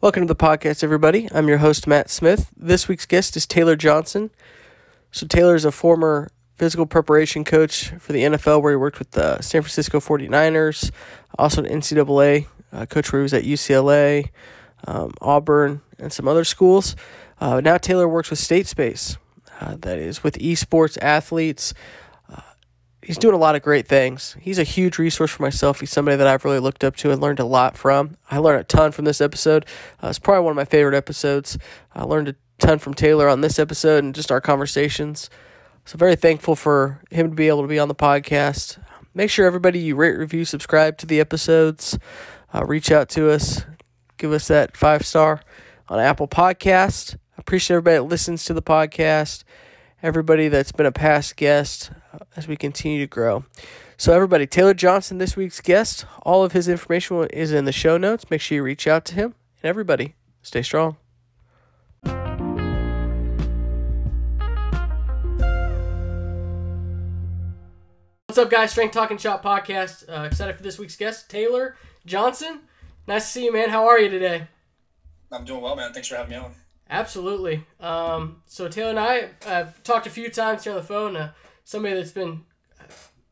Welcome to the podcast, everybody. I'm your host, Matt Smith. This week's guest is Taylor Johnson. So, Taylor is a former physical preparation coach for the NFL, where he worked with the San Francisco 49ers, also an NCAA uh, coach where he was at UCLA, um, Auburn, and some other schools. Uh, now, Taylor works with State Space, uh, that is with esports athletes he's doing a lot of great things. He's a huge resource for myself. He's somebody that I've really looked up to and learned a lot from. I learned a ton from this episode. Uh, it's probably one of my favorite episodes. I learned a ton from Taylor on this episode and just our conversations. So very thankful for him to be able to be on the podcast. Make sure everybody you rate, review, subscribe to the episodes. Uh, reach out to us. Give us that five star on Apple Podcast. I appreciate everybody that listens to the podcast everybody that's been a past guest uh, as we continue to grow. So, everybody, Taylor Johnson, this week's guest, all of his information is in the show notes. Make sure you reach out to him. And everybody, stay strong. What's up, guys? Strength Talking Shop podcast. Uh, excited for this week's guest, Taylor Johnson. Nice to see you, man. How are you today? I'm doing well, man. Thanks for having me on. Absolutely. Um, so Taylor and I have talked a few times here on the phone. Uh, somebody that's been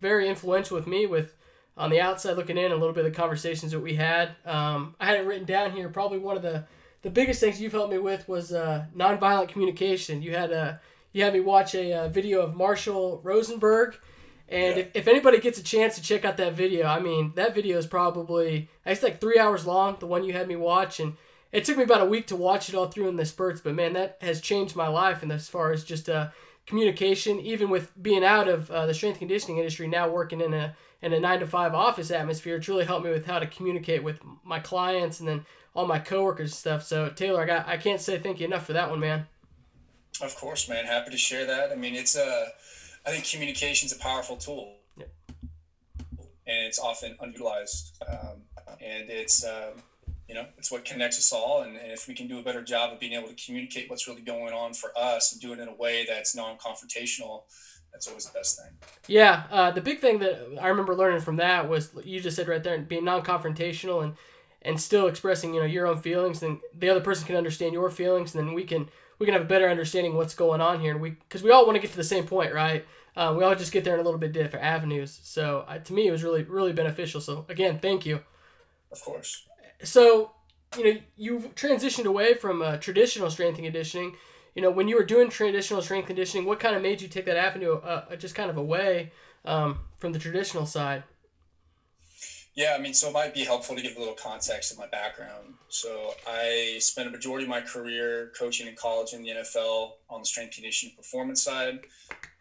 very influential with me with on the outside looking in a little bit of the conversations that we had. Um, I had it written down here. Probably one of the the biggest things you've helped me with was uh, nonviolent communication. You had a you had me watch a, a video of Marshall Rosenberg. And yeah. if, if anybody gets a chance to check out that video, I mean, that video is probably, it's like three hours long, the one you had me watch. And it took me about a week to watch it all through in the spurts, but man, that has changed my life. And as far as just uh, communication, even with being out of uh, the strength conditioning industry, now working in a in a nine to five office atmosphere, it's really helped me with how to communicate with my clients and then all my coworkers and stuff. So Taylor, I got I can't say thank you enough for that one, man. Of course, man. Happy to share that. I mean, it's a I think communication's a powerful tool. Yep. And it's often unutilized. Um, and it's um, you know it's what connects us all. And, and, if we can do a better job of being able to communicate what's really going on for us and do it in a way that's non-confrontational that's always the best thing. Yeah uh, the big thing that i remember learning from that was you just said right there being non-confrontational and and still expressing you know your own feelings and the other person can understand your feelings and then we can we can have a better understanding what's going on here. And we because we all want to get to the same point right? Uh, we all just get there in a little bit different avenues. So uh, to me it was really really beneficial. So again thank you. Of course so you know you've transitioned away from uh, traditional strength and conditioning. You know when you were doing traditional strength conditioning what kind of made you take that avenue uh, uh, just kind of away um, from the traditional side? Yeah i mean so it might be helpful to give a little context of my background. So i spent a majority of my career coaching in college and the nfl on the strength conditioning performance side.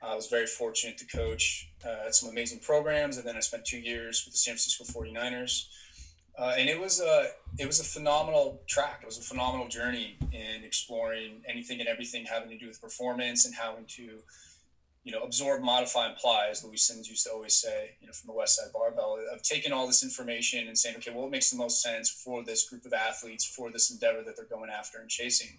I was very fortunate to coach uh, at some amazing programs and then i spent two years with the san francisco 49ers uh, and it was a it was a phenomenal track. It was a phenomenal journey in exploring anything and everything having to do with performance and having to, you know, absorb, modify, and apply, as Louie Simmons used to always say, you know, from the West Side Barbell. Of taking all this information and saying, okay, well, what makes the most sense for this group of athletes for this endeavor that they're going after and chasing.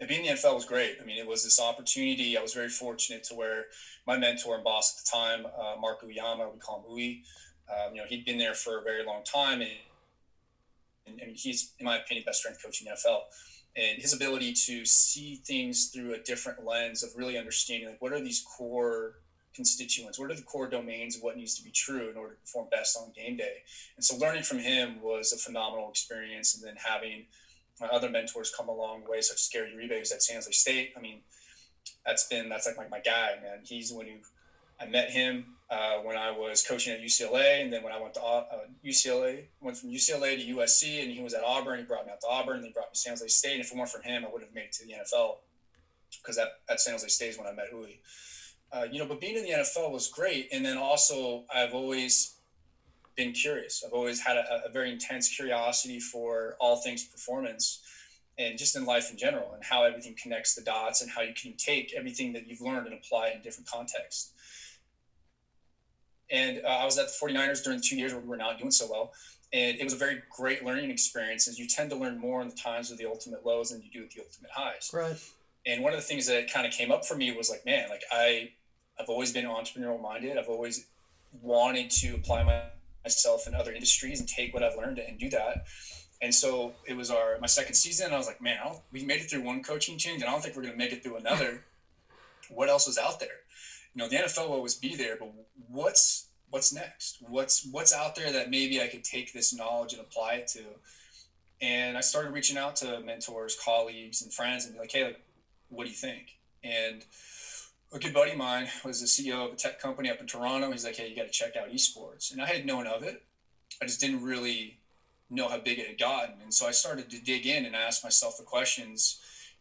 And being in the NFL was great. I mean, it was this opportunity. I was very fortunate to where my mentor and boss at the time, uh, Mark Uyeyama, we call him Uy, um, you know, he'd been there for a very long time, and, and, and he's, in my opinion, best strength coach in the NFL. And his ability to see things through a different lens of really understanding, like, what are these core constituents? What are the core domains of what needs to be true in order to perform best on game day? And so, learning from him was a phenomenal experience. And then having my other mentors come along the way, such as Gary Uribe, who's at San Jose State. I mean, that's been that's like my, my guy, man. He's the one who I met him uh, when I was coaching at UCLA, and then when I went to uh, UCLA, went from UCLA to USC, and he was at Auburn. He brought me out to Auburn, and he brought me to San Jose State. And if it weren't for him, I would have made it to the NFL because at, at San Jose State is when I met Uli. Uh, you know, but being in the NFL was great, and then also I've always been curious. I've always had a, a very intense curiosity for all things performance and just in life in general and how everything connects the dots and how you can take everything that you've learned and apply it in different contexts. And uh, I was at the 49ers during the two years where we were not doing so well. And it was a very great learning experience as you tend to learn more in the times of the ultimate lows than you do at the ultimate highs. Right. And one of the things that kind of came up for me was like, man, like I, I've always been entrepreneurial minded. I've always wanted to apply my, myself in other industries and take what I've learned and do that. And so it was our my second season. I was like, man, we made it through one coaching change, and I don't think we're going to make it through another. what else is out there? You know, the NFL will always be there, but what's what's next? What's what's out there that maybe I could take this knowledge and apply it to? And I started reaching out to mentors, colleagues, and friends, and be like, hey, like, what do you think? And a good buddy of mine was the CEO of a tech company up in Toronto. He's like, hey, you got to check out esports. And I had known of it. I just didn't really know how big it had gotten. And so I started to dig in and ask myself the questions,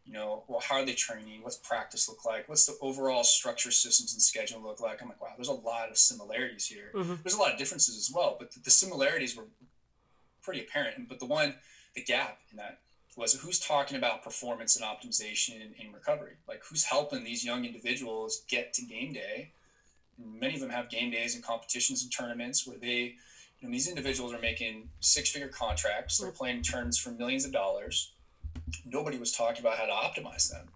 you know, well, how are they training? What's practice look like? What's the overall structure, systems, and schedule look like? I'm like, wow, there's a lot of similarities here. Mm-hmm. There's a lot of differences as well, but the, the similarities were pretty apparent. But the one, the gap in that was who's talking about performance and optimization and, recovery? Like who's helping these young individuals get to game day? And many of them have game days and competitions and tournaments where they, you know, these individuals are making six figure contracts. They're playing tournaments for millions of dollars. Nobody was talking about how to optimize them.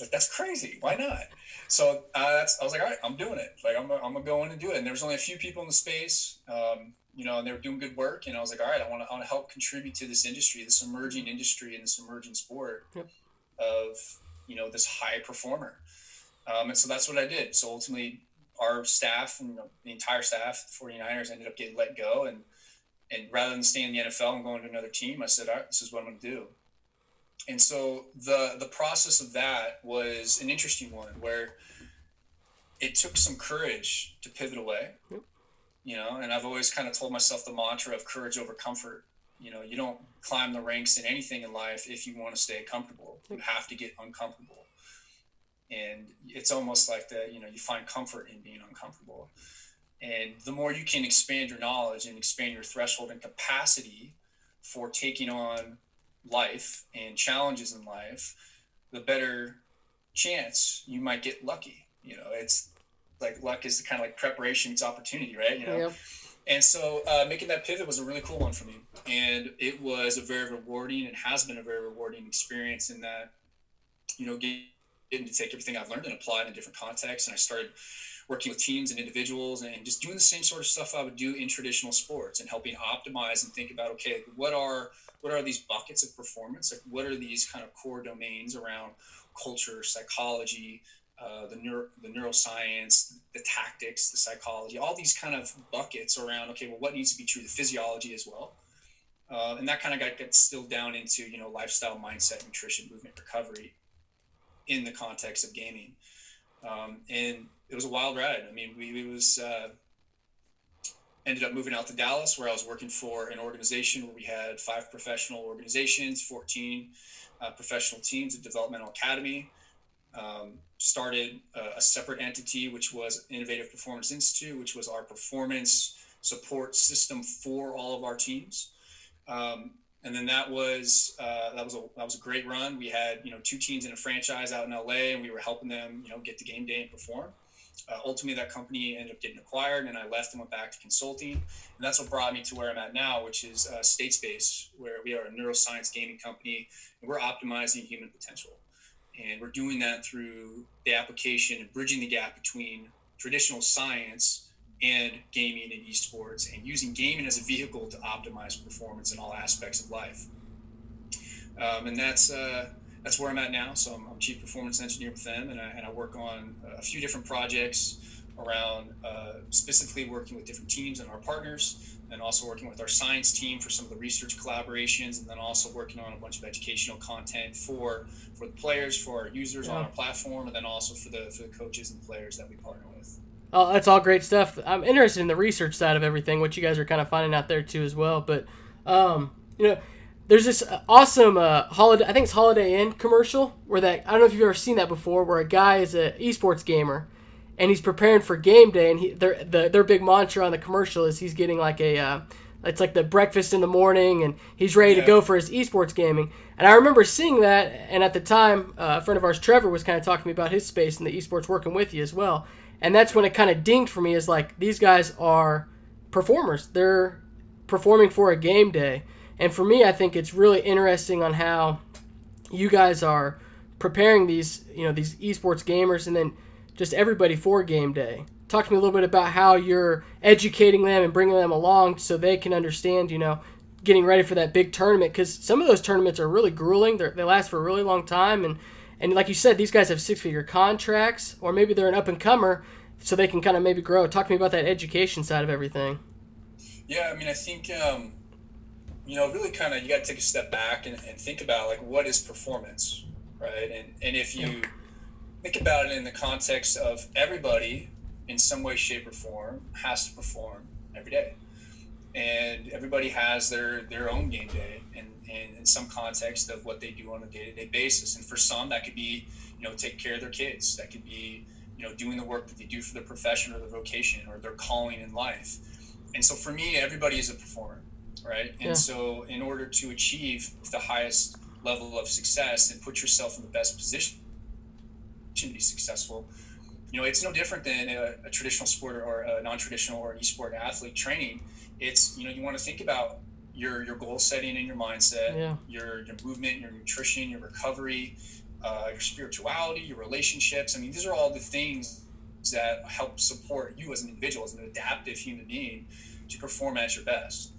Like, that's crazy. Why not? So uh, that's, I was like, all right, I'm doing it. Like I'm, I'm gonna go in and do it. And there was only a few people in the space. Um, you know, and they were doing good work. And I was like, all right, I want to, I want to help contribute to this industry, this emerging industry and this emerging sport yep. of, you know, this high performer. Um, and so that's what I did. So ultimately, our staff and the entire staff, the 49ers, ended up getting let go. And, and rather than staying in the NFL and going to another team, I said, all right, this is what I'm going to do. And so the the process of that was an interesting one where it took some courage to pivot away. You know and i've always kind of told myself the mantra of courage over comfort. You know you don't climb the ranks in anything in life if you want to stay comfortable. You have to get uncomfortable. And it's almost like that you know you find comfort in being uncomfortable. And the more you can expand your knowledge and expand your threshold and capacity for taking on life and challenges in life the better chance you might get lucky you know it's like luck is kind of like preparation it's opportunity right you know yep. and so uh, making that pivot was a really cool one for me and it was a very rewarding and has been a very rewarding experience in that you know getting to take everything i've learned and apply it in different contexts and i started working with teams and individuals and just doing the same sort of stuff i would do in traditional sports and helping optimize and think about okay what are what are these buckets of performance like what are these kind of core domains around culture psychology uh, the neuro, the neuroscience, the tactics, the psychology, all these kind of buckets around. Okay, well, what needs to be true? The physiology as well, uh, and that kind of got gets still down into you know lifestyle, mindset, nutrition, movement, recovery, in the context of gaming. Um, and it was a wild ride. I mean, we it was uh, ended up moving out to Dallas, where I was working for an organization where we had five professional organizations, fourteen uh, professional teams, a developmental academy um, started a, a, separate entity, which was Innovative Performance Institute, which was our performance support system for all of our teams. Um, and then that was uh, that was a that was a great run. We had you know two teams in a franchise out in LA, and we were helping them you know get the game day and perform. Uh, ultimately, that company ended up getting acquired, and I left and went back to consulting. And that's what brought me to where I'm at now, which is uh, Statespace, where we are a neuroscience gaming company, and we're optimizing human potential. And we're doing that through the application and bridging the gap between traditional science and gaming and esports and using gaming as a vehicle to optimize performance in all aspects of life. Um, and that's uh, that's where I'm at now. So I'm, I'm, chief performance engineer with them, and I, and I work on a few different projects around uh, specifically working with different teams and our partners and also working with our science team for some of the research collaborations, and then also working on a bunch of educational content for for the players, for our users yeah. on our platform, and then also for the for the coaches and players that we partner with. Oh, that's all great stuff. I'm interested in the research side of everything, what you guys are kind of finding out there too as well. But um, you know, there's this awesome uh, holiday. I think it's Holiday Inn commercial where that I don't know if you've ever seen that before, where a guy is an esports gamer and he's preparing for game day, and he their the, their big mantra on the commercial is he's getting like a uh, it's like the breakfast in the morning, and he's ready yeah. to go for his esports gaming. And I remember seeing that, and at the time, uh, a friend of ours, Trevor, was kind of talking to me about his space and the esports working with you as well. And that's when it kind of dinged for me is like these guys are performers. They're performing for a game day. And for me, I think it's really interesting on how you guys are preparing these, you know, these esports gamers and then just everybody for game day. Talk to me a little bit about how you're educating them and bringing them along so they can understand, you know, getting ready for that big tournament because some of those tournaments are really grueling. They're, they last for a really long time, and and like you said, these guys have six figure contracts, or maybe they're an up and comer, so they can kind of maybe grow. Talk to me about that education side of everything. Yeah, I mean, I think um, you know, really kind of you got to take a step back and, and think about like what is performance, right? And and if you think about it in the context of everybody in some way, shape, or form has to perform every day and everybody has their their own game day and, and in some context of what they do on a day-to-day basis. And for some that could be you know take care of their kids. That could be you know doing the work that they do for their profession or their vocation or their calling in life. And so for me everybody is a performer right? And yeah. so in order to achieve the highest level of success and put yourself in the best position to be successful you know it's no different than a, a traditional sport or a non-traditional or an e-sport athlete training it's you know you want to think about your your goal setting and your mindset, yeah. your your movement, your nutrition, your recovery, uh, your spirituality, your relationships. I mean, these are all the things that help support you as an individual, as an adaptive human being, to perform at your best.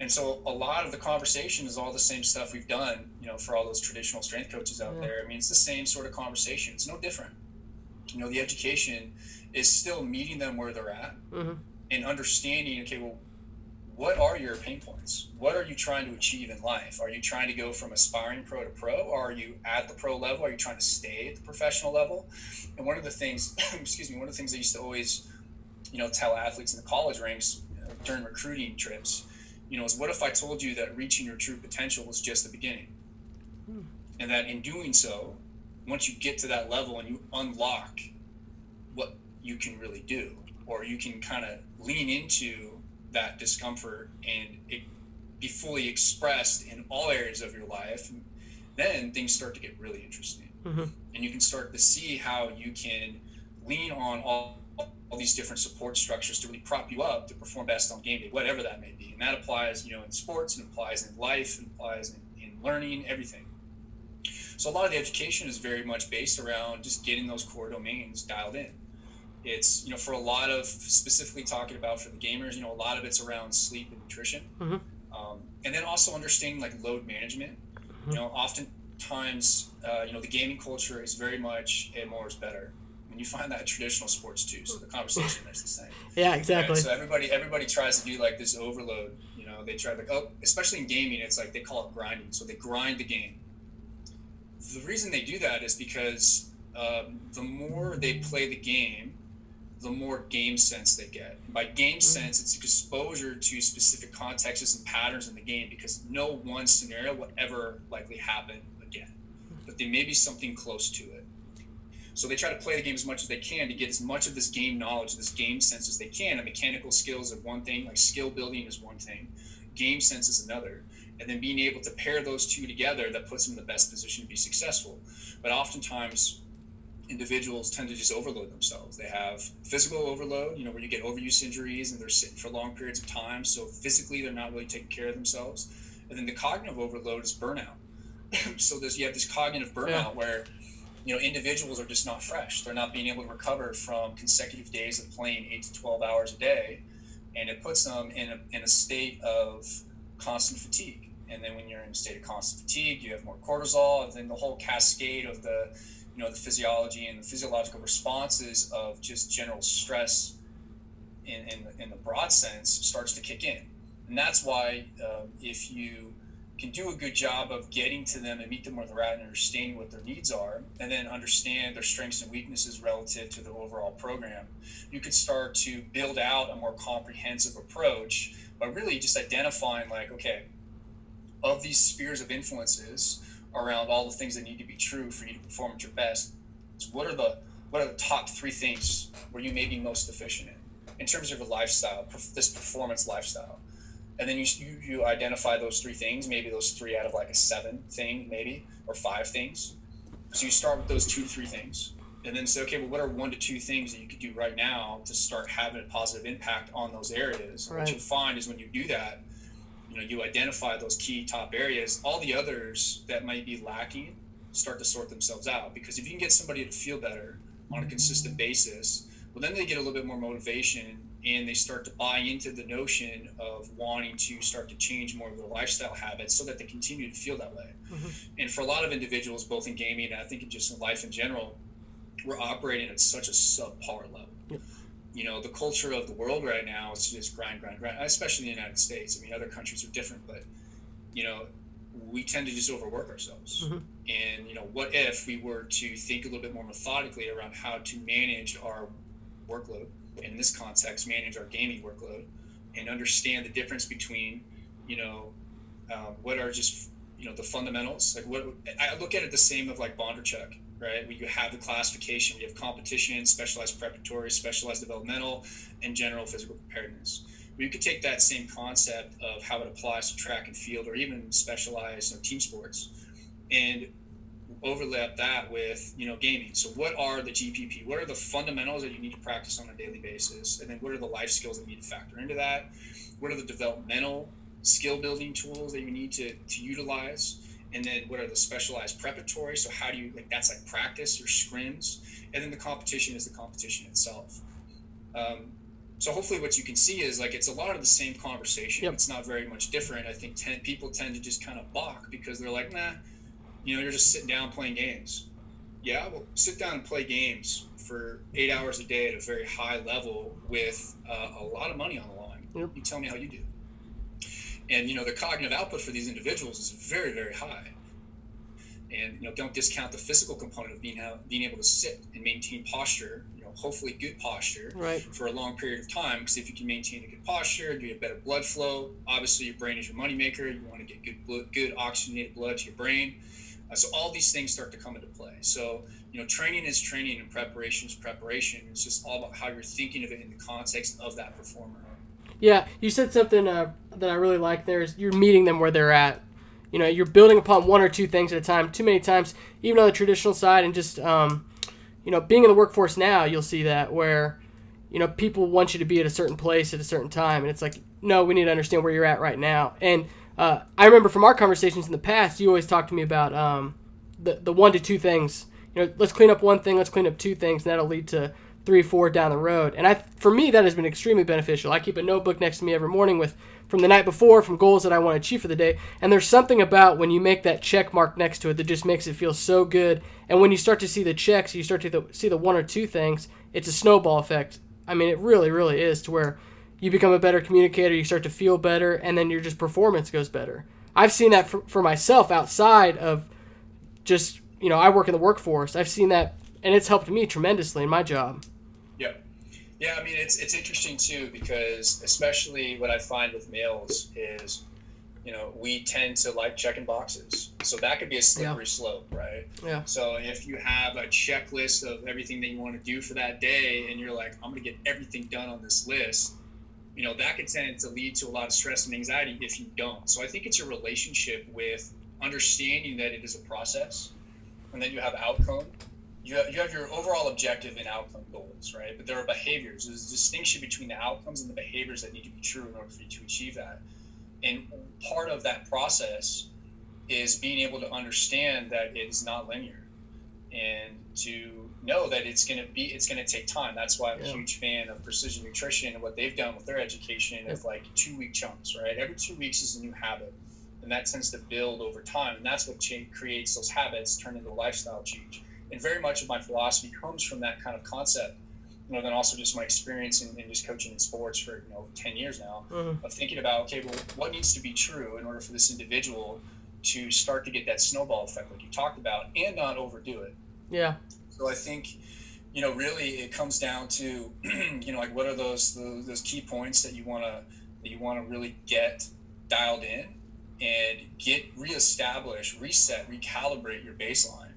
And so, a lot of the conversation is all the same stuff we've done, you know, for all those traditional strength coaches out yeah. there. I mean, it's the same sort of conversation. It's no different. You know, the education is still meeting them where they're at mm-hmm. and understanding. Okay, well, what are your pain points? What are you trying to achieve in life? Are you trying to go from aspiring pro to pro? Or are you at the pro level? Are you trying to stay at the professional level? And one of the things, excuse me, one of the things I used to always, you know, tell athletes in the college ranks uh, during recruiting trips, you know, is what if I told you that reaching your true potential was just the beginning? Hmm. And that in doing so, once you get to that level and you unlock what you can really do, or you can kind of lean into that discomfort and it be fully expressed in all areas of your life, then things start to get really interesting. Mm-hmm. And you can start to see how you can lean on all, all these different support structures to really prop you up to perform best on game day, whatever that may be. And that applies, you know, in sports, and applies in life, and applies in, in learning, everything. So a lot of the education is very much based around just getting those core domains dialed in it's you know for a lot of specifically talking about for the gamers you know a lot of it's around sleep and nutrition. Mm-hmm. um, and then also understanding like load management. Mm-hmm. you know oftentimes uh, you know the gaming culture is very much and more is better. And you find that in traditional sports too so the conversation is the same. Yeah exactly. Right? so everybody everybody tries to do like this overload. You know they try like oh especially in gaming it's like they call it grinding. So they grind the game. The reason they do that is because um, the more they play the game the more game sense they get. And by game mm-hmm. sense, it's exposure to specific contexts and patterns in the game because no one scenario will ever likely happen again. But there may be something close to it. So they try to play the game as much as they can to get as much of this game knowledge, this game sense as they can. And mechanical skills are one thing, like skill building is one thing, game sense is another. And then being able to pair those two together that puts them in the best position to be successful. But oftentimes, individuals tend to just overload themselves. They have physical overload, you know, where you get overuse injuries and they're sitting for long periods of time. So physically, they're not really taking care of themselves. And then the cognitive overload is burnout. so there's you have this cognitive burnout yeah. where you know individuals are just not fresh. They're not being able to recover from consecutive days of playing eight to twelve hours a day, and it puts them in a in a state of constant fatigue. And then when you're in a state of constant fatigue, you have more cortisol, and then the whole cascade of the you know the physiology and the physiological responses of just general stress in, in, the, in the broad sense starts to kick in. And that's why um, if you can do a good job of getting to them and meet them where they're at and understanding what their needs are and then understand their strengths and weaknesses relative to the overall program you could start to build out a more comprehensive approach by really just identifying like okay of these spheres of influences around all the things that need to be true for you to perform at your best. So what are the what are the top three things where you may be most efficient in in terms of your lifestyle, this performance lifestyle? And then you, you, you identify those three things, maybe those three out of like a seven thing, maybe, or five things. So you start with those two, three things, and then say, okay, well, what are one to two things that you could do right now to start having a positive impact on those areas? Right. What you'll find is when you do that, know you identify those key top areas all the others that might be lacking start to sort themselves out because if you can get somebody to feel better on a consistent basis, well, then they get a little bit more motivation and they start to buy into the notion of wanting to start to change more of their lifestyle habits so that they continue to feel that way. Mm-hmm. And for a lot of individuals, both in gaming and I think just in life in general, we're operating at such a subpar level. Yep. You know, the culture of the world right now is just grind, grind, grind, especially in the United States. I mean, other countries are different, but, you know, we tend to just overwork ourselves. Mm-hmm. And, you know, what if we were to think a little bit more methodically around how to manage our workload? in this context, manage our gaming workload and understand the difference between, you know, um, what are just, you know, the fundamentals. Like what I look at it the same of like Bondarchuk, right? Where you have the classification, we have competition, specialized preparatory, specialized developmental, and general physical preparedness. We could take that same concept of how it applies to track and field or even specialized you know, team sports and overlap that with you know gaming. So what are the gpp what are the fundamentals that you need to practice on a daily basis? And then what are the life skills that need to factor into that? What are the developmental skill building tools that you need to, to utilize and then what are the specialized preparatory so how do you like that's like practice your scrims and then the competition is the competition itself um, so hopefully what you can see is like it's a lot of the same conversation yep. it's not very much different i think ten, people tend to just kind of balk because they're like nah you know, you're just sitting down playing games. Yeah, well, sit down and play games for eight hours a day at a very high level with uh, a lot of money on the line. Yep. You tell me how you do. And you know, the cognitive output for these individuals is very, very high. And you know, don't discount the physical component of being being able to sit and maintain posture. You know, hopefully good posture right. for a long period of time. Because if you can maintain a good posture, you have better blood flow. Obviously, your brain is your moneymaker. You want to get good, blood, good oxygenated blood to your brain uh, so all these things start to come into play. So you know, training is training and preparation is preparation. It's just all about how you're thinking of it in the context of that performer. Yeah, you said something uh, that I really like. There is you're meeting them where they're at. You know, you're building upon one or two things at a time. Too many times, even on the traditional side, and just um, you know, being in the workforce now, you'll see that where you know people want you to be at a certain place at a certain time, and it's like, no, we need to understand where you're at right now. And uh, I remember from our conversations in the past, you always talked to me about um, the the one to two things. You know, let's clean up one thing, let's clean up two things, and that'll lead to three, four down the road. And I, for me, that has been extremely beneficial. I keep a notebook next to me every morning with from the night before, from goals that I want to achieve for the day. And there's something about when you make that check mark next to it that just makes it feel so good. And when you start to see the checks, you start to see the one or two things. It's a snowball effect. I mean, it really, really is to where you become a better communicator, you start to feel better, and then your just performance goes better. I've seen that for, for myself outside of just, you know, I work in the workforce. I've seen that, and it's helped me tremendously in my job. Yeah. I mean, it's, it's interesting too, because especially what I find with males is, you know, we tend to like checking boxes. So that could be a slippery yeah. slope, right? Yeah. So if you have a checklist of everything that you want to do for that day, and you're like, I'm going to get everything done on this list, you know that can tend to lead to a lot of stress and anxiety if you don't so i think it's a relationship with understanding that it is a process and then you have outcome you have, you have your overall objective and outcome goals right? But there are behaviors. There's a distinction between the outcomes and the behaviors that need to be true in order for you to achieve that. And part of that process is being able to understand that it is not linear and to know that it's going to be it's going to take time. That's why i'm yeah. a huge fan of precision nutrition and what they've done with their education yeah. of like two week chunks right? Every two weeks is a new habit and that tends to build over time and that's what change, creates those habits turn into lifestyle change and very much of my philosophy comes from that kind of concept you know then also just my experience in, in just coaching in sports for you know 10 years now mm-hmm. of thinking about okay well what needs to be true in order for this individual to start to get that snowball effect like you talked about and not overdo it yeah so I think, you know, really it comes down to, you know, like what are those those, those key points that you want to that you want to really get dialed in and get reestablished, reset, recalibrate your baseline.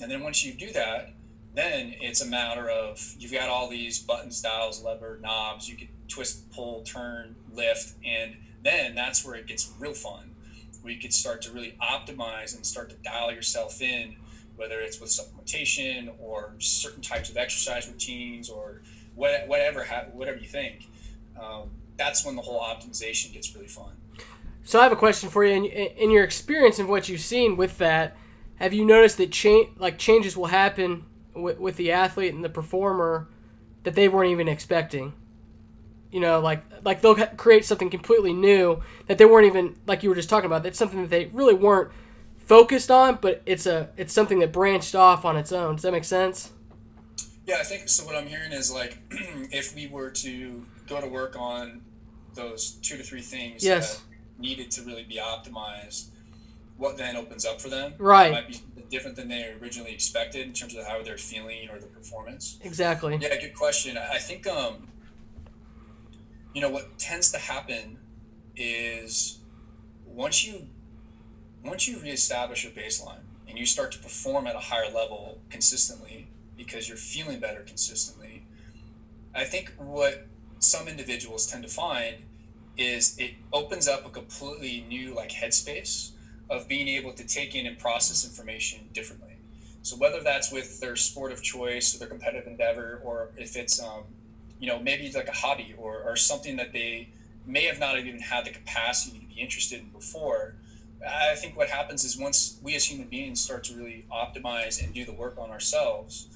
And then once you do that, then it's a matter of you've got all these buttons, dials, lever, knobs. You can twist, pull, turn, lift, and then that's where it gets real fun. You can start to really optimize and start to dial yourself in whether it's with supplementation or certain types of exercise routines or whatever whatever you think. Um, that's when the whole optimization gets really fun. So I have a question for you. In, in your experience and what you've seen with that, have you noticed that change like changes will happen with, with the athlete and the performer that they weren't even expecting. You know, like like they'll create something completely new that they weren't even like you were just talking about. That's something that they really weren't focused on, but it's a it's something that branched off on its own. Does that make sense? Yeah, I think so. What I'm hearing is like if we were to go to work on those two to three things yes. that needed to really be optimized, what then opens up for them? Right. might be different than they originally expected in terms of how they're feeling or the performance. Exactly. Yeah, good question. I think um, you know what tends to happen is once you once you reestablish a baseline and you start to perform at a higher level consistently because you're feeling better consistently, I think what some individuals tend to find is it opens up a completely new like headspace of being able to take in and process information differently. So whether that's with their sport of choice or their competitive endeavor, or if it's um, you know maybe like a hobby or, or something that they may have not even had the capacity to be interested in before. I think what happens is once we as human beings start to really optimize and do the work on ourselves,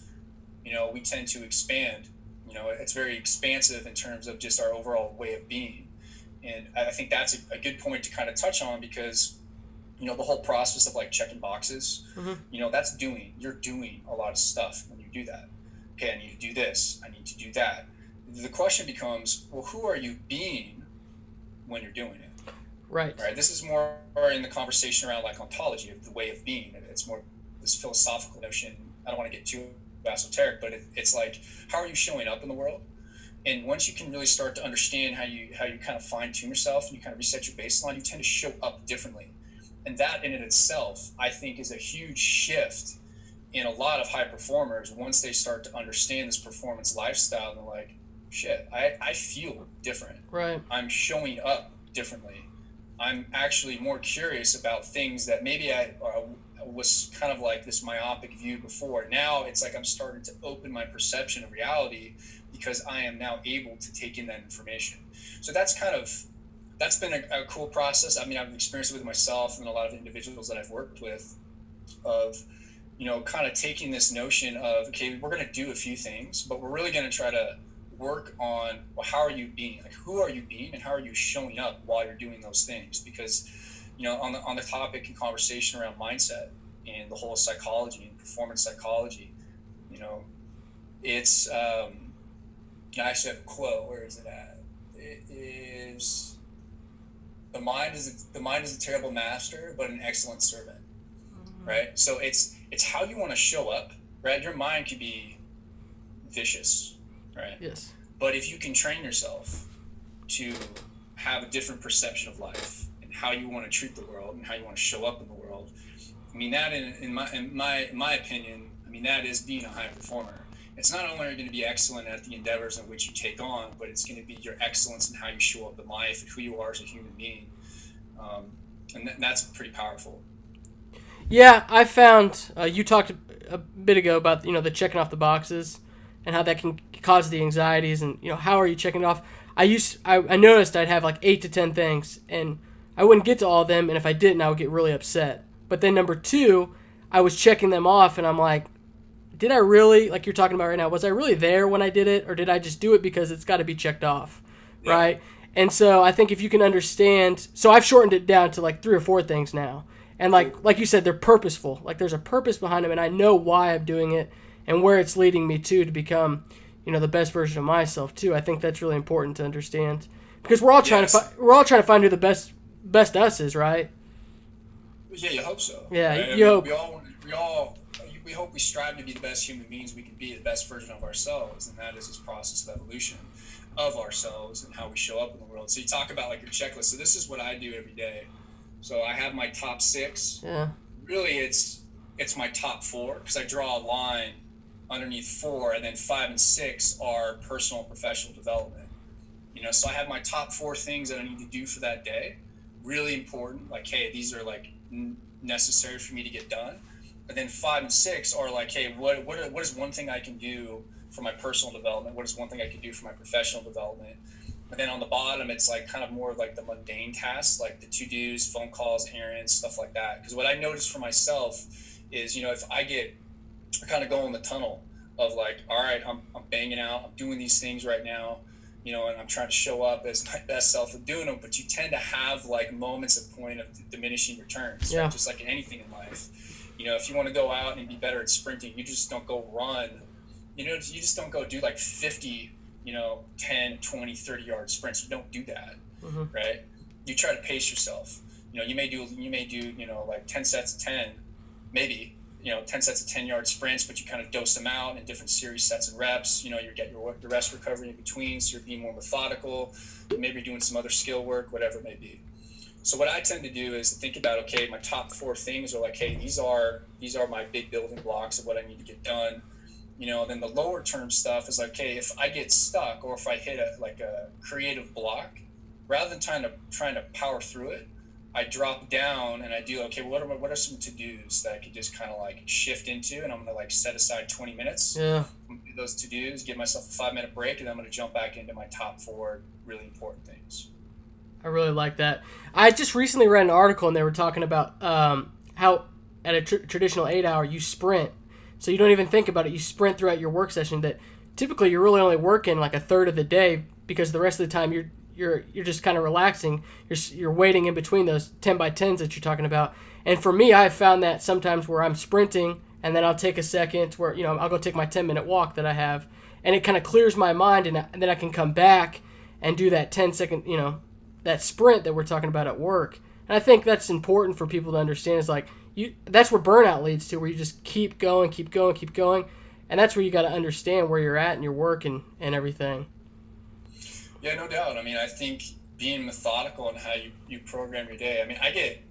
you know, we tend to expand. You know, it's very expansive in terms of just our overall way of being. And I think that's a, a good point to kind of touch on because you know the whole process of like checking boxes mm-hmm. you know that's doing you're doing a lot of stuff when you do that. Okay i need to do this i need to do that. The question becomes well who are you being when you're doing it? Right. Right this is more in the conversation around like ontology of the way of being. It's more this philosophical notion i don't want to get too esoteric but it, it's like how are you showing up in the world? And once you can really start to understand how you how you kind of fine tune yourself and you kind of reset your baseline you tend to show up differently and that in it itself i think is a huge shift in a lot of high performers once they start to understand this performance lifestyle and they're like shit i, I feel different. Right. I'm showing up differently. I'm actually more curious about things that maybe i uh, was kind of like this myopic view before. Now it's like i'm starting to open my perception of reality because i am now able to take in that information. So that's kind of that's been a, a, cool process. I mean, I've experienced it with myself and a lot of individuals that I've worked with of, you know, kind of taking this notion of, okay, we're going to do a few things, but we're really going to try to work on well, how are you being? Like, who are you being and how are you showing up while you're doing those things? Because, you know, on the, on the topic and conversation around mindset and the whole psychology and performance psychology, you know, it's, um, I actually have a quote. Where is it at? It is, the mind is a, the mind is a terrible master, but an excellent servant. Mm-hmm. Right. So it's it's how you want to show up. Right. Your mind could be vicious. Right. Yes. But if you can train yourself to have a different perception of life and how you want to treat the world and how you want to show up in the world, I mean that in, in my in my in my opinion, I mean that is being a high performer it's not only going to be excellent at the endeavors in which you take on, but it's going to be your excellence in how you show up in life and who you are as a human being. Um, and th- that's pretty powerful. Yeah, I found uh, you talked a bit ago about you know the checking off the boxes and how that can cause the anxieties and you know how are you checking it off. I used I, I noticed I'd have like eight to ten things and I wouldn't get to all of them and if I didn't I would get really upset. But then number two, I was checking them off and I'm like, did I really, like you're talking about right now, was I really there when I did it, or did I just do it because it's got to be checked off, yeah. right? And so I think if you can understand, so I've shortened it down to like three or four things now, and like like you said, they're purposeful. Like there's a purpose behind them, and I know why I'm doing it and where it's leading me to to become, you know, the best version of myself too. I think that's really important to understand because we're all trying yes. to fi- we're all trying to find who the best best us is, right? Yeah, you hope so. Yeah, right? you I mean, hope. We all we all we hope we strive to be the best human beings we can be, the best version of ourselves, and that is this process of evolution of ourselves and how we show up in the world. So you talk about like your checklist. So this is what I do every day. So I have my top six. Yeah. Really, it's it's my top four because I draw a line underneath four, and then five and six are personal and professional development. You know, so I have my top four things that I need to do for that day. Really important. Like, hey, these are like necessary for me to get done but then five and six are like, hey, what what what is one thing I can do for my personal development? What is one thing I can do for my professional development? And then on the bottom, it's like kind of more like the mundane tasks, like the to dos, phone calls, errands, stuff like that. Because what I noticed for myself is, you know, if I get kind of go in the tunnel of like, all right, I'm, I'm banging out, I'm doing these things right now, you know, and I'm trying to show up as my best self of doing them. But you tend to have like moments of point of diminishing returns, yeah. Right? just like anything in life. You know, if you want to go out and be better at sprinting, you just don't go run. You know, you just don't go do like 50, you know, 10, 20, 30 yard sprints. You don't do that, mm-hmm. right? You try to pace yourself. You know, you may do, you may do, you know, like 10 sets of 10, maybe, you know 10 sets of 10 yard sprints but you kind of dose them out in different series sets and reps you know you get your, your rest recovery in between so you're being more methodical maybe you're doing some other skill work whatever it may be so what i tend to do is think about okay my top four things are like hey these are these are my big building blocks of what i need to get done you know then the lower term stuff is like okay if i get stuck or if i hit a like a creative block rather than trying to trying to power through it I drop down and I do okay. What are what are some to dos that I could just kind of like shift into, and I'm gonna like set aside 20 minutes. Yeah. Those to dos, give myself a five minute break, and I'm gonna jump back into my top four really important things. I really like that. I just recently read an article and they were talking about um, how at a tr- traditional eight hour you sprint, so you don't even think about it. You sprint throughout your work session. That typically you're really only working like a third of the day because the rest of the time you're you're you're just kind of relaxing. You're you're waiting in between those 10 by 10s that you're talking about. And for me, I've found that sometimes where I'm sprinting and then I'll take a second where you know I'll go take my 10 minute walk that I have, and it kind of clears my mind, and, and then I can come back and do that 10 second you know that sprint that we're talking about at work. And I think that's important for people to understand. Is like you that's where burnout leads to, where you just keep going, keep going, keep going, and that's where you got to understand where you're at in your work and and everything. Yeah, no doubt. I mean, I think being methodical in how you, you program your day. I mean, I get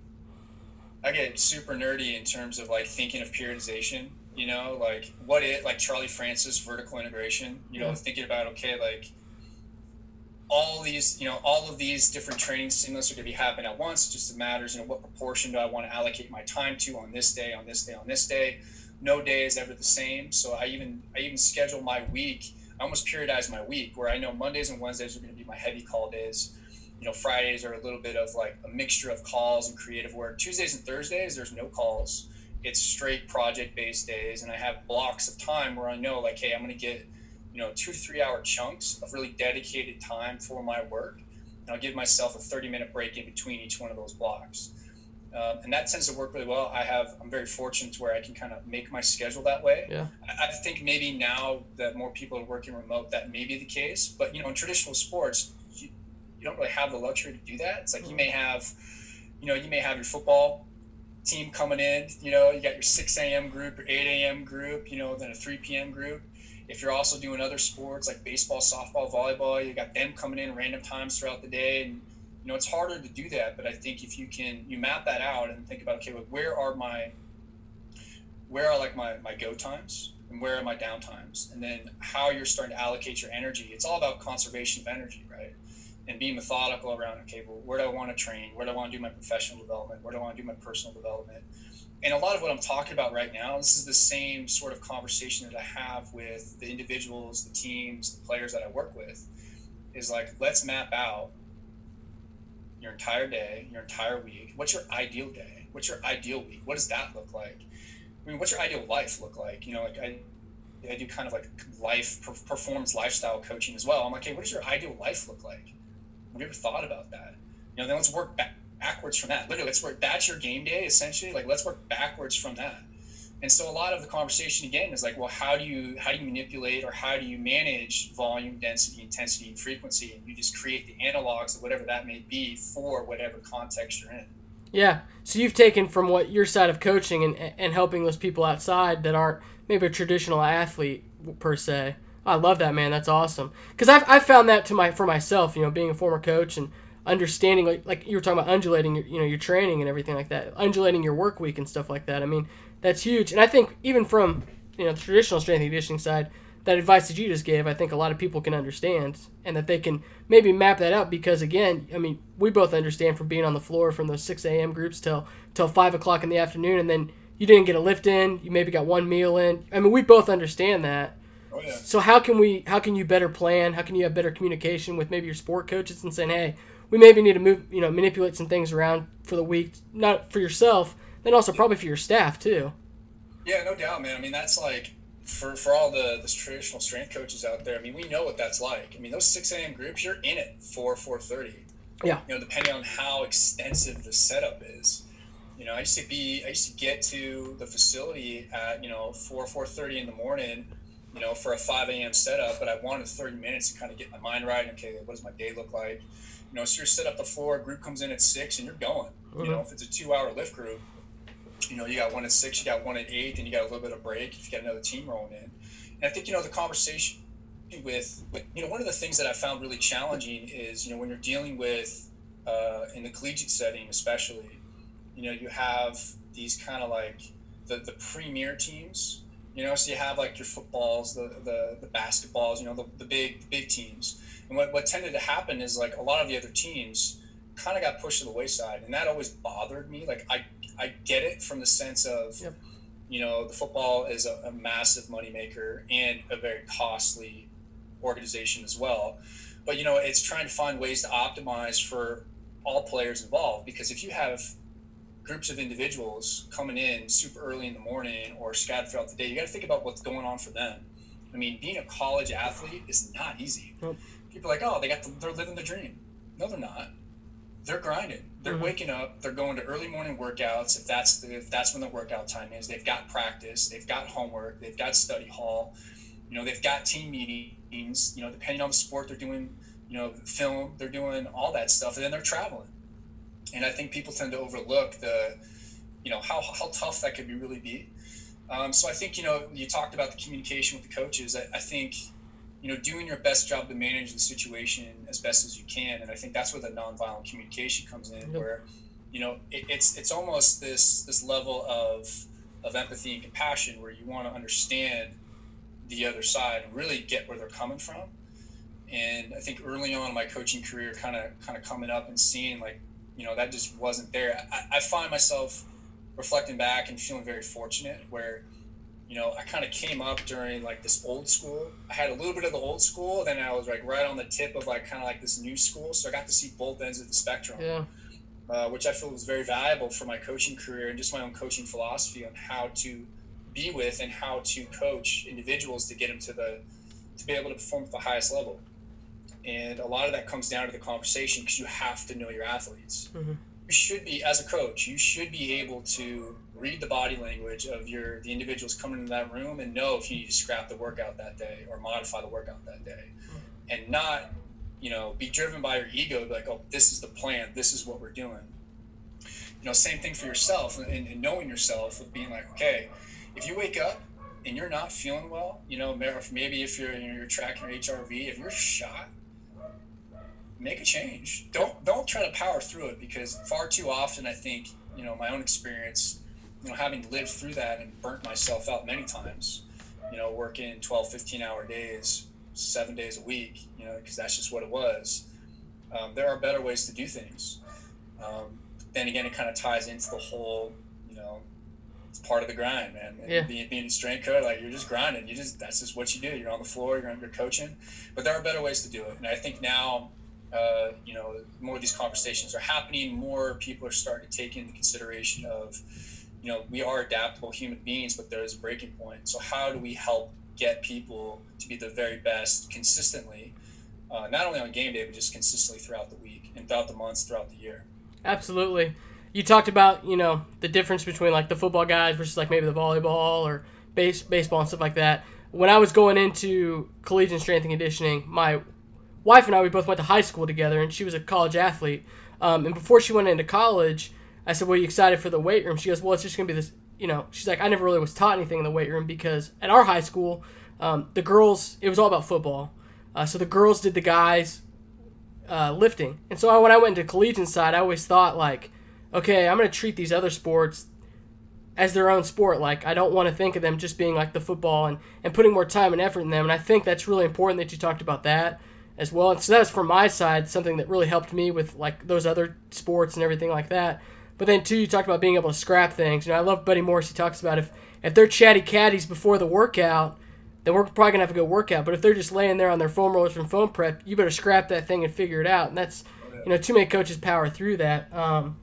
I get super nerdy in terms of like thinking of periodization. You know, like what it like Charlie Francis vertical integration. You know, yeah. thinking about okay, like all these, you know, all of these different training stimulus are going to be happening at once. It just matters, you know, what proportion do I want to allocate my time to on this day, on this day, on this day. No day is ever the same. So I even I even schedule my week I almost periodize my week where I know Mondays and Wednesdays are going to be my heavy call days. You know, Fridays are a little bit of like a mixture of calls and creative work. Tuesdays and Thursdays, there's no calls. It's straight project based days. And I have blocks of time where I know, like, hey, I'm going to get, you know, two three hour chunks of really dedicated time for my work. And I'll give myself a 30 minute break in between each one of those blocks. Um, and that tends to work really well. I have I'm very fortunate to where I can kind of make my schedule that way. Yeah. I, I, think maybe now that more people are working remote, that may be the case. But you know, in traditional sports, you, you don't really have the luxury to do that. It's like mm-hmm. you may have, you know, you may have your football team coming in. You know, you got your 6 a.m. group, your 8 a.m. group. You know, then a 3 p.m. group. If you're also doing other sports like baseball, softball, volleyball, you got them coming in random times throughout the day. And you know it's harder to do that but i think if you can you map that out and think about okay where are my where are like my my go times and where are my down times? And then how you're starting to allocate your energy. It's all about conservation of energy right? And being methodical around okay well where do i want to train? Where do i want to do my professional development? Where do i want to do my personal development and a lot of what i'm talking about right now this is the same sort of conversation that i have with the individuals the teams the players that i work with is like let's map out your entire day, your entire week. What's your ideal day? What's your ideal week? What does that look like? I mean, what's your ideal life look like? You know, like I, I do kind of like life performance lifestyle coaching as well. I'm like, hey, what does your ideal life look like? Have you ever thought about that? You know, then let's work back, backwards from that. Literally, let's work. That's your game day, essentially. Like, let's work backwards from that. And so, a lot of the conversation again is like, well, how do you how do you manipulate or how do you manage volume, density, intensity, and frequency? And you just create the analogs of whatever that may be for whatever context you're in. Yeah. So you've taken from what your side of coaching and and helping those people outside that aren't maybe a traditional athlete per se. I love that man. That's awesome. Because I've, I've found that to my for myself. You know, being a former coach and understanding like like you were talking about undulating your, you know your training and everything like that, undulating your work week and stuff like that. I mean, that's huge. And I think even from you know the traditional strength and conditioning side, that advice that you just gave, I think a lot of people can understand and that they can maybe map that out because again, I mean, we both understand from being on the floor from those six a.m. groups till till five o'clock in the afternoon, and then you didn't get a lift in, you maybe got one meal in. I mean, we both understand that. Oh, yeah. So how can we? How can you better plan? How can you have better communication with maybe your sport coaches and saying, hey, we maybe need to move, you know, manipulate some things around for the week, not for yourself, then also probably for your staff too. Yeah, no doubt, man. I mean, that's like for for all the the traditional strength coaches out there. I mean, we know what that's like. I mean, those six a.m. groups, you're in it for four thirty. Yeah. You know, depending on how extensive the setup is. You know, I used to be, I used to get to the facility at you know four four thirty in the morning. You know, for a five a.m. setup, but I wanted thirty minutes to kind of get my mind right. Okay, what does my day look like? You know, so you're set up the floor. Group comes in at six, and you're going. Mm-hmm. You know, if it's a two-hour lift group, you know, you got one at six, you got one at eight, and you got a little bit of break if you got another team rolling in. And I think, you know, the conversation with, with you know, one of the things that I found really challenging is, you know, when you're dealing with, uh, in the collegiate setting, especially, you know, you have these kind of like the, the premier teams, you know, so you have like your footballs, the, the, the basketballs, you know, the, the big, the big teams. And what, what tended to happen is like a lot of the other teams kind of got pushed to the wayside. And that always bothered me. Like I, I get it from the sense of, yep. you know, the football is a, a massive moneymaker and a very costly organization as well. But you know, it's trying to find ways to optimize for all players involved. Because if you have groups of individuals coming in super early in the morning or scattered throughout the day, you got to think about what's going on for them. I mean, being a college athlete is not easy. Nope. People are like, oh, they got the, they're living the dream. No, they're not they're grinding. They're mm-hmm. waking up. They're going to early morning workouts. If that's the, if that's when the workout time is, they've got practice. They've got homework. They've got study hall. You know, they've got team meetings. You know, depending on the sport, they're doing you know film. They're doing all that stuff, and then they're traveling. And I think people tend to overlook the, you know, how how tough that could be really be. Um, so I think you know you talked about the communication with the coaches. I, I think you know, doing your best job to manage the situation as best as you can. And I think that's where the nonviolent communication comes in, where, you know, it, it's it's almost this this level of of empathy and compassion where you want to understand the other side and really get where they're coming from. And I think early on in my coaching career, kind of kind of coming up and seeing like, you know, that just wasn't there. I, I find myself reflecting back and feeling very fortunate where you know, I kind of came up during like this old school. I had a little bit of the old school, then I was like right on the tip of like kind of like this new school. So I got to see both ends of the spectrum, yeah. uh, which I feel was very valuable for my coaching career and just my own coaching philosophy on how to be with and how to coach individuals to get them to the to be able to perform at the highest level. And a lot of that comes down to the conversation because you have to know your athletes. Mm-hmm. You should be, as a coach, you should be able to read the body language of your the individuals coming into that room and know if you need to scrap the workout that day or modify the workout that day. Hmm. And not you know be driven by your ego like oh this is the plan this is what we're doing. You know same thing for yourself and, and knowing yourself of being like okay if you wake up and you're not feeling well you know maybe if you're you know, you're tracking your hrv if you're shot make a change. Don't don't try to power through it because far too often i think you know my own experience you know, having lived through that and burnt myself out many times, you know, working 12, 15 hour days, seven days a week, you know, because that's just what it was. Um, there are better ways to do things. Um, then again, it kind of ties into the whole, you know, it's part of the grind, man. Yeah. Being, being a strength coach, like you're just grinding. You just, that's just what you do. You're on the floor, you're under coaching, but there are better ways to do it. And I think now, uh, you know, more of these conversations are happening. More people are starting to take into consideration of, you know, we are adaptable human beings, but there is a breaking point. So how do we help get people to be the very best consistently, uh, not only on game day, but just consistently throughout the week and throughout the months, throughout the year? Absolutely. You talked about, you know, the difference between like the football guys versus like maybe the volleyball or base baseball and stuff like that. When I was going into collegiate strength and conditioning, my wife and I we both went to high school together, and she was a college athlete. Um, and before she went into college, I said, "Well, you excited for the weight room?" She goes, "Well, it's just gonna be this." You know, she's like, "I never really was taught anything in the weight room because at our high school, um, the girls it was all about football. Uh, so the girls did the guys uh, lifting, and so I, when I went to collegiate side, I always thought like, okay, I'm gonna treat these other sports as their own sport. Like I don't want to think of them just being like the football and and putting more time and effort in them. And I think that's really important that you talked about that as well. And so that's from my side something that really helped me with like those other sports and everything like that. But then too, you talked about being able to scrap things. You know, I love Buddy Morris. He talks about if if they're chatty caddies before the workout, then we're probably gonna have a good workout. But if they're just laying there on their foam rollers from foam prep, you better scrap that thing and figure it out. And that's you know, too many coaches power through that. Um,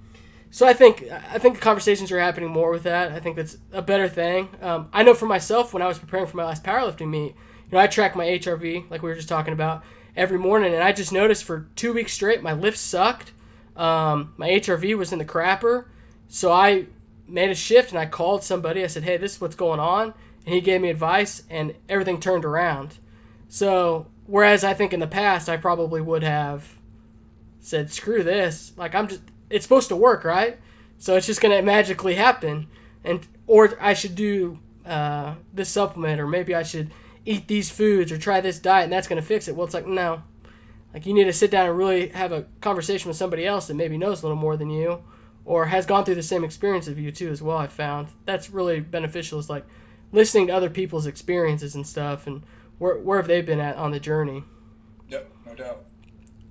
so I think I think the conversations are happening more with that. I think that's a better thing. Um, I know for myself when I was preparing for my last powerlifting meet, you know, I track my HRV like we were just talking about every morning, and I just noticed for two weeks straight my lifts sucked. Um, my HRV was in the crapper, so I made a shift and I called somebody. I said, "Hey, this is what's going on," and he gave me advice, and everything turned around. So whereas I think in the past I probably would have said, "Screw this," like I'm just it's supposed to work, right? So it's just gonna magically happen, and or I should do uh, this supplement, or maybe I should eat these foods or try this diet, and that's gonna fix it. Well, it's like no, like you need to sit down and really have a conversation with somebody else that maybe knows a little more than you, or has gone through the same experience of you too as well. I found that's really beneficial. Is like listening to other people's experiences and stuff, and where where have they been at on the journey? Yep, no doubt.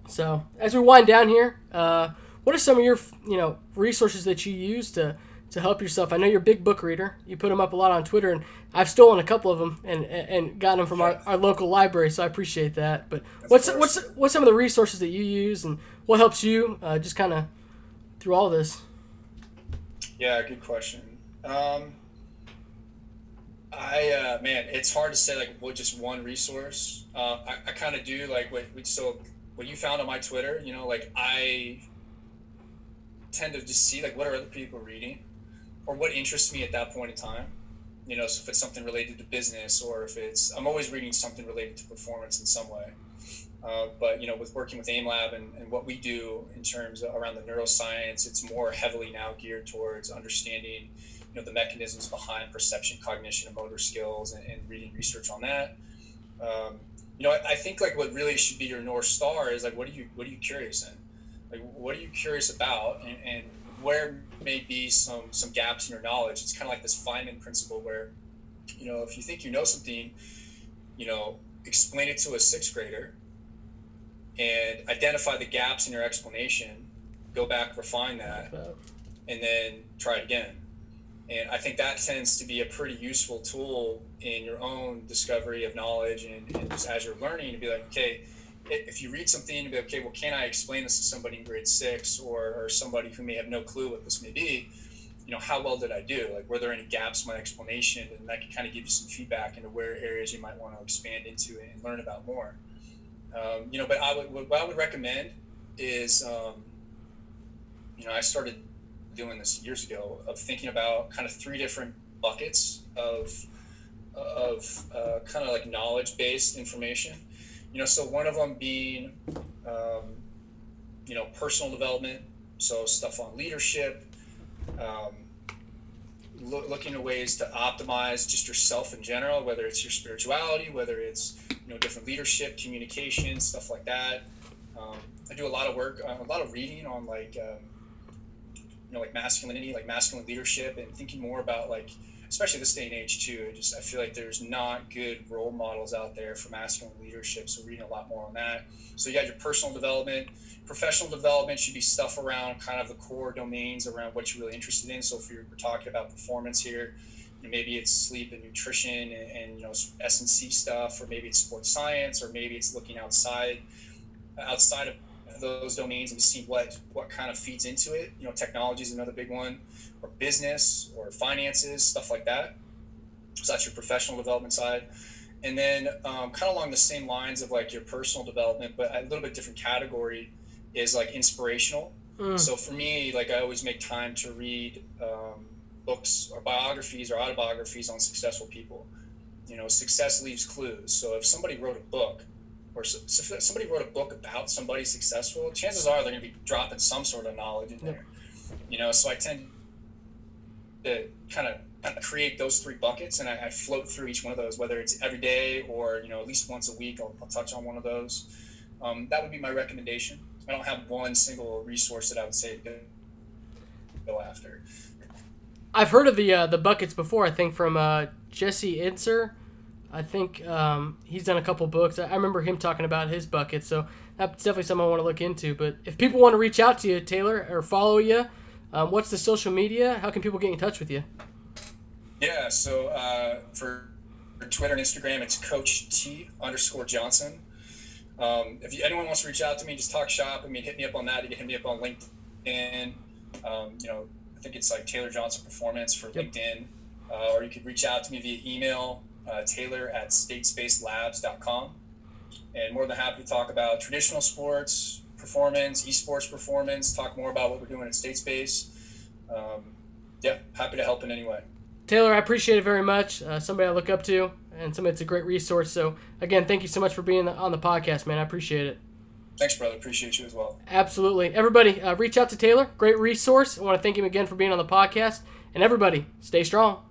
So as we wind down here. Uh, what are some of your you know resources that you use to to help yourself? I know you're a big book reader. You put them up a lot on Twitter, and I've stolen a couple of them and and gotten them from our, our local library, so I appreciate that. But what's what's what's some of the resources that you use, and what helps you uh, just kind of through all this? Yeah, good question. Um, I uh, man, it's hard to say like what just one resource. Uh, I, I kind of do like what so what you found on my Twitter. You know, like I tend to just see like what are other people reading or what interests me at that point in time you know so if it's something related to business or if it's i'm always reading something related to performance in some way. Uh, but you know with working with Aim Lab and, and what we do in terms of around the neuroscience it's more heavily now geared towards understanding you know the mechanisms behind perception cognition and motor skills and, and reading research on that. Um, you know I, I think like what really should be your north star is like what are you what are you curious in? Like what are you curious about? And, and where may be some some gaps in your knowledge. It's kind of like this Feynman principle where you know if you think you know something you know explain it to a sixth grader and identify the gaps in your explanation go back refine that. and then try it again. And i think that tends to be a pretty useful tool in your own discovery of knowledge and, and just as you're learning to be like okay if you read something and be okay, well, can I explain this to somebody in grade six or, or somebody who may have no clue what this may be? You know, how well did I do? Like, were there any gaps in my explanation? And that can kind of give you some feedback into where areas you might want to expand into and learn about more. Um, you know, but I would, what I would recommend is, um, you know, I started doing this years ago of thinking about kind of three different buckets of, of uh, kind of like knowledge based information you know, so one of them being, um, you know, personal development, so stuff on leadership, um, lo- looking at ways to optimize just yourself in general, whether it's your spirituality, whether it's you know different leadership, communication, stuff like that. Um, I do a lot of work, uh, a lot of reading on like um, you know like masculinity, like masculine leadership, and thinking more about like especially this day and age too. I just I feel like there's not good role models out there for masculine leadership. So reading a lot more on that. So you got your personal development, professional development should be stuff around kind of the core domains around what you're really interested in. So if you're, we're talking about performance here, you know, maybe it's sleep and nutrition and, and you know S and C stuff, or maybe it's sports science, or maybe it's looking outside outside of those domains and see what what kind of feeds into it. You know, technology is another big one or business or finances, stuff like that. So that's your professional development side. And then, um, kind of along the same lines of like your personal development, but a little bit different category is like inspirational. Mm. So for me, like I always make time to read um, books or biographies or autobiographies on successful people. You know, success leaves clues. So if somebody wrote a book, or so, somebody wrote a book about somebody successful, chances are they're going to be dropping some sort of knowledge in there. You know, so I tend to kind of create those three buckets, and I, I, float through each one of those, whether it's every day or you know at least once a week. I'll, I'll touch on one of those. Um, that would be my recommendation. I don't have one single resource that I would say go, after. I've heard of the uh, the buckets before. I think from uh, Jesse Itzler. I think um, he's done a couple books. I remember him talking about his buckets, so that's definitely something I want to look into. But if people want to reach out to you, Taylor, or follow you, um, what's the social media? How can people get in touch with you? Yeah, so uh, for, for, Twitter and Instagram, it's Coach T underscore Johnson. Um, if you, anyone wants to reach out to me, just talk shop. I mean, hit me up on that. You can hit me up on LinkedIn. Um, you know, I think it's like Taylor Johnson Performance for Yep. LinkedIn, uh, or you could reach out to me via email, uh, Taylor at statespacelabs.com. And more than happy to talk about traditional sports, performance, esports performance, talk more about what we're doing at Statespace. Um, yeah, happy to help in any way. Taylor, I appreciate it very much. Uh, somebody I look up to, and somebody that's a great resource. So, again, thank you so much for being on the podcast, man. I appreciate it. Thanks, brother. Appreciate you as well. Absolutely. Everybody, uh, reach out to Taylor. Great resource. I want to thank him again for being on the podcast. And everybody, stay strong.